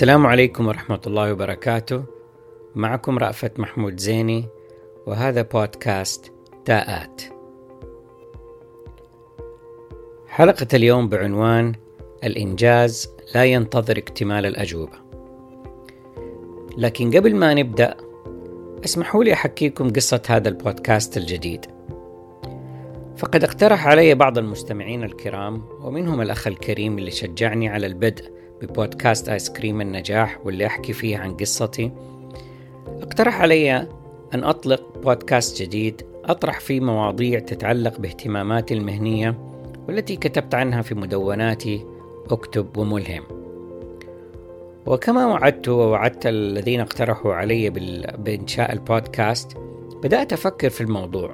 السلام عليكم ورحمة الله وبركاته. معكم رأفت محمود زيني وهذا بودكاست تاءات. حلقة اليوم بعنوان الإنجاز لا ينتظر اكتمال الأجوبة. لكن قبل ما نبدأ اسمحوا لي أحكيكم قصة هذا البودكاست الجديد. فقد اقترح علي بعض المستمعين الكرام ومنهم الأخ الكريم اللي شجعني على البدء ببودكاست آيس كريم النجاح واللي أحكي فيه عن قصتي. اقترح علي أن أطلق بودكاست جديد أطرح فيه مواضيع تتعلق باهتماماتي المهنية والتي كتبت عنها في مدوناتي أكتب وملهم. وكما وعدت ووعدت الذين اقترحوا علي بإنشاء البودكاست بدأت أفكر في الموضوع.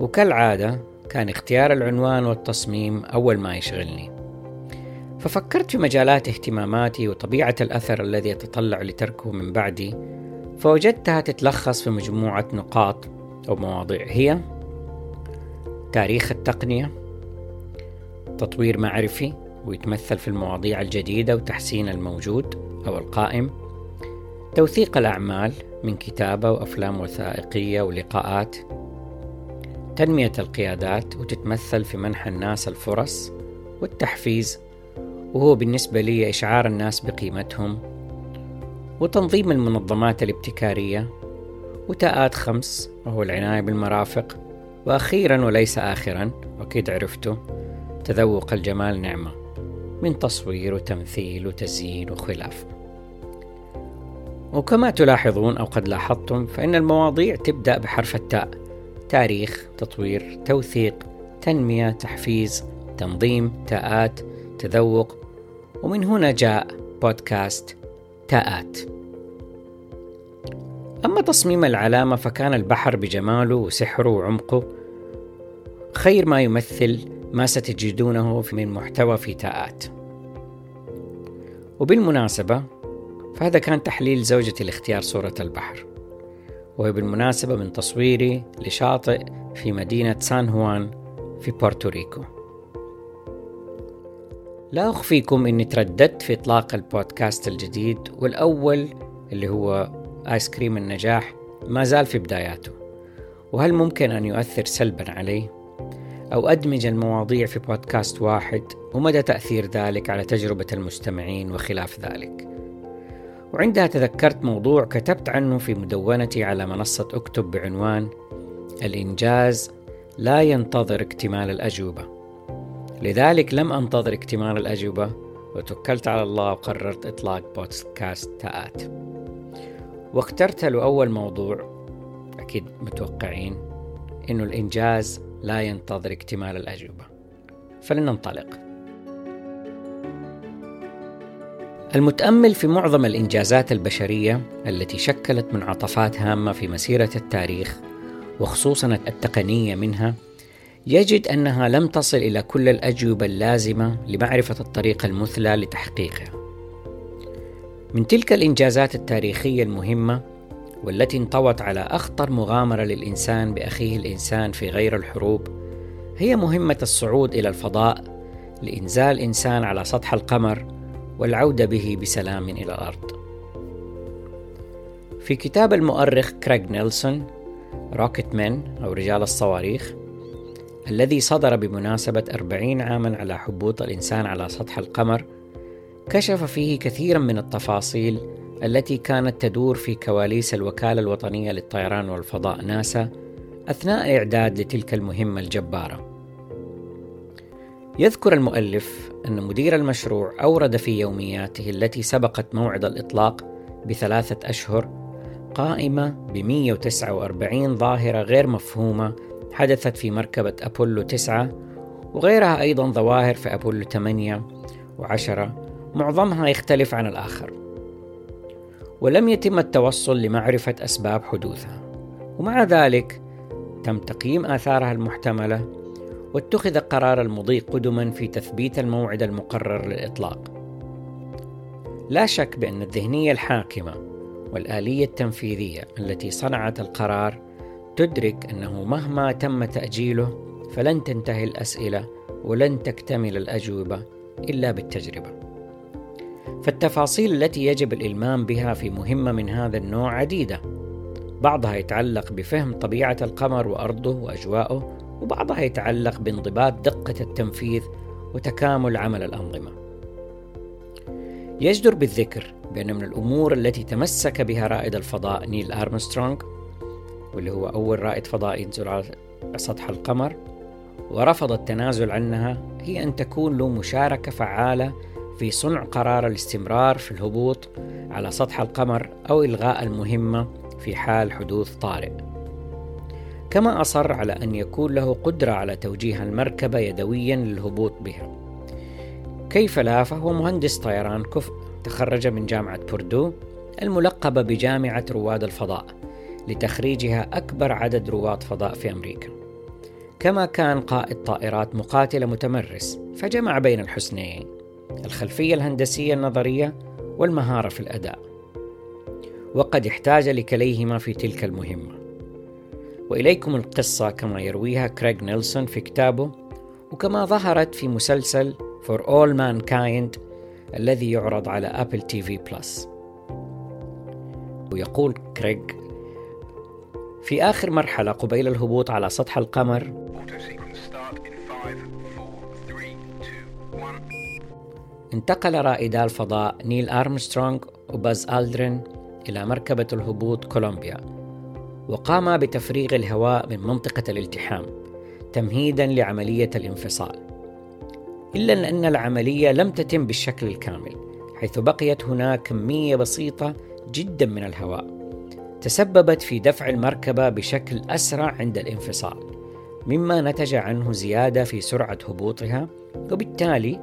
وكالعادة كان اختيار العنوان والتصميم أول ما يشغلني. ففكرت في مجالات اهتماماتي وطبيعة الأثر الذي يتطلع لتركه من بعدي فوجدتها تتلخص في مجموعة نقاط أو مواضيع. هي تاريخ التقنية تطوير معرفي ويتمثل في المواضيع الجديدة وتحسين الموجود أو القائم توثيق الأعمال من كتابة وأفلام وثائقية ولقاءات تنمية القيادات وتتمثل في منح الناس الفرص والتحفيز وهو بالنسبة لي إشعار الناس بقيمتهم وتنظيم المنظمات الابتكارية وتاءات خمس وهو العناية بالمرافق وأخيرا وليس آخرا وأكيد عرفته تذوق الجمال نعمة من تصوير وتمثيل وتزيين وخلافه وكما تلاحظون أو قد لاحظتم فإن المواضيع تبدأ بحرف التاء تاريخ تطوير توثيق تنمية تحفيز تنظيم تاءات تذوق ومن هنا جاء بودكاست تاءات. أما تصميم العلامة فكان البحر بجماله وسحره وعمقه خير ما يمثل ما ستجدونه من محتوى في تاءات. وبالمناسبة فهذا كان تحليل زوجتي لاختيار صورة البحر. وهي بالمناسبة من تصويري لشاطئ في مدينة سان هوان في بورتوريكو. لا أخفيكم أني ترددت في إطلاق البودكاست الجديد والأول اللي هو آيس كريم النجاح ما زال في بداياته. وهل ممكن أن يؤثر سلبا علي؟ أو أدمج المواضيع في بودكاست واحد ومدى تأثير ذلك على تجربة المستمعين وخلاف ذلك؟ وعندها تذكرت موضوع كتبت عنه في مدونتي على منصة أكتب بعنوان الإنجاز لا ينتظر اكتمال الأجوبة. لذلك لم أنتظر اكتمال الأجوبة وتوكلت على الله وقررت إطلاق بودكاست تاءات واخترت له أول موضوع أكيد متوقعين إنه الإنجاز لا ينتظر اكتمال الأجوبة. فلننطلق. المتأمل في معظم الإنجازات البشرية التي شكلت منعطفات هامة في مسيرة التاريخ وخصوصا التقنية منها يجد أنها لم تصل إلى كل الأجوبة اللازمة لمعرفة الطريقة المثلى لتحقيقها. من تلك الإنجازات التاريخية المهمة والتي انطوت على أخطر مغامرة للإنسان بأخيه الإنسان في غير الحروب هي مهمة الصعود إلى الفضاء لإنزال إنسان على سطح القمر والعودة به بسلام إلى الأرض. في كتاب المؤرخ كريغ نيلسون Rocket Men أو رجال الصواريخ الذي صدر بمناسبة أربعين عاما على هبوط الإنسان على سطح القمر كشف فيه كثيرا من التفاصيل التي كانت تدور في كواليس الوكالة الوطنية للطيران والفضاء ناسا أثناء الإعداد لتلك المهمة الجبارة. يذكر المؤلف أن مدير المشروع أورد في يومياته التي سبقت موعد الإطلاق بثلاثة أشهر قائمة ب 149 ظاهرة غير مفهومة حدثت في مركبة أبولو 9 وغيرها أيضا ظواهر في أبولو 8 و10 معظمها يختلف عن الآخر. ولم يتم التوصل لمعرفة أسباب حدوثها. ومع ذلك تم تقييم آثارها المحتملة واتخذ قرار المضي قدما في تثبيت الموعد المقرر للإطلاق. لا شك بأن الذهنية الحاكمة والآلية التنفيذية التي صنعت القرار تدرك أنه مهما تم تأجيله فلن تنتهي الأسئلة ولن تكتمل الأجوبة إلا بالتجربة. فالتفاصيل التي يجب الإلمام بها في مهمة من هذا النوع عديدة بعضها يتعلق بفهم طبيعة القمر وأرضه وأجواءه وبعضها يتعلق بانضباط دقة التنفيذ وتكامل عمل الأنظمة يجدر بالذكر بأن من الأمور التي تمسك بها رائد الفضاء نيل أرمسترونغ واللي هو أول رائد فضائي ينزل على سطح القمر ورفض التنازل عنها هي أن تكون له مشاركة فعالة في صنع قرار الاستمرار في الهبوط على سطح القمر أو إلغاء المهمة في حال حدوث طارئ. كما أصر على أن يكون له قدرة على توجيه المركبة يدويا للهبوط بها. كيف لا فهو مهندس طيران كفء تخرج من جامعة بوردو الملقبة بجامعة رواد الفضاء لتخريجها أكبر عدد رواد فضاء في أمريكا. كما كان قائد طائرات مقاتلة متمرس فجمع بين الحسنيين الخلفية الهندسية النظرية والمهارة في الأداء. وقد احتاج لكليهما في تلك المهمة. وإليكم القصة كما يرويها كريغ نيلسون في كتابه وكما ظهرت في مسلسل For All Mankind الذي يعرض على Apple TV Plus ويقول كريغ في آخر مرحلة قبيل الهبوط على سطح القمر. انتقل رائدا الفضاء نيل أرمسترونغ وباز ألدرين إلى مركبة الهبوط كولومبيا وقاما بتفريغ الهواء من منطقة الالتحام تمهيدا لعملية الانفصال. إلا أن العملية لم تتم بالشكل الكامل حيث بقيت هناك كمية بسيطة جدا من الهواء. تسببت في دفع المركبة بشكل أسرع عند الانفصال مما نتج عنه زيادة في سرعة هبوطها وبالتالي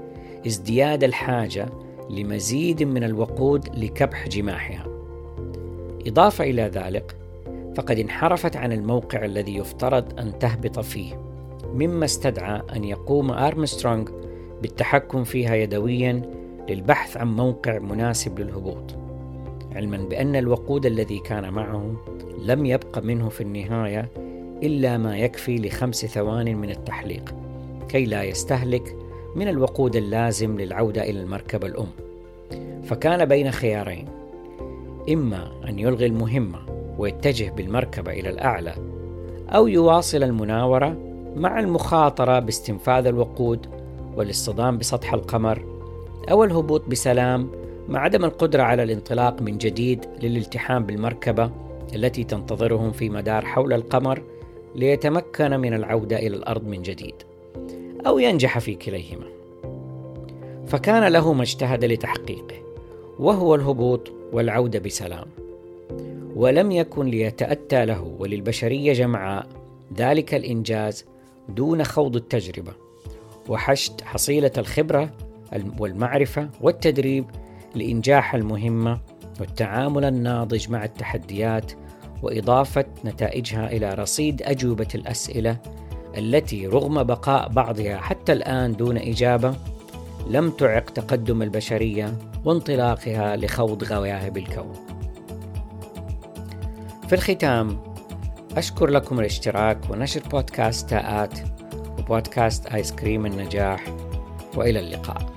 ازدياد الحاجة لمزيد من الوقود لكبح جماحها. إضافة إلى ذلك فقد انحرفت عن الموقع الذي يفترض أن تهبط فيه، مما استدعى أن يقوم أرمسترونغ بالتحكم فيها يدويا للبحث عن موقع مناسب للهبوط. علما بأن الوقود الذي كان معه لم يبق منه في النهاية إلا ما يكفي لخمس ثوان من التحليق كي لا يستهلك من الوقود اللازم للعودة إلى المركبة الأم. فكان بين خيارين إما أن يلغي المهمة ويتجه بالمركبة إلى الأعلى أو يواصل المناورة مع المخاطرة باستنفاذ الوقود والاصطدام بسطح القمر أو الهبوط بسلام مع عدم القدرة على الانطلاق من جديد للالتحام بالمركبة التي تنتظرهم في مدار حول القمر ليتمكن من العودة إلى الأرض من جديد أو ينجح في كليهما. فكان له ما اجتهد لتحقيقه وهو الهبوط والعودة بسلام. ولم يكن ليتأتى له وللبشرية جمعاء ذلك الإنجاز دون خوض التجربة وحشد حصيلة الخبرة والمعرفة والتدريب لإنجاح المهمة والتعامل الناضج مع التحديات وإضافة نتائجها إلى رصيد أجوبة الأسئلة التي رغم بقاء بعضها حتى الآن دون إجابة لم تعق تقدم البشرية وانطلاقها لخوض غوايب الكون. في الختام أشكر لكم الاشتراك ونشر بودكاست تاءات وبودكاست آيس كريم النجاح وإلى اللقاء.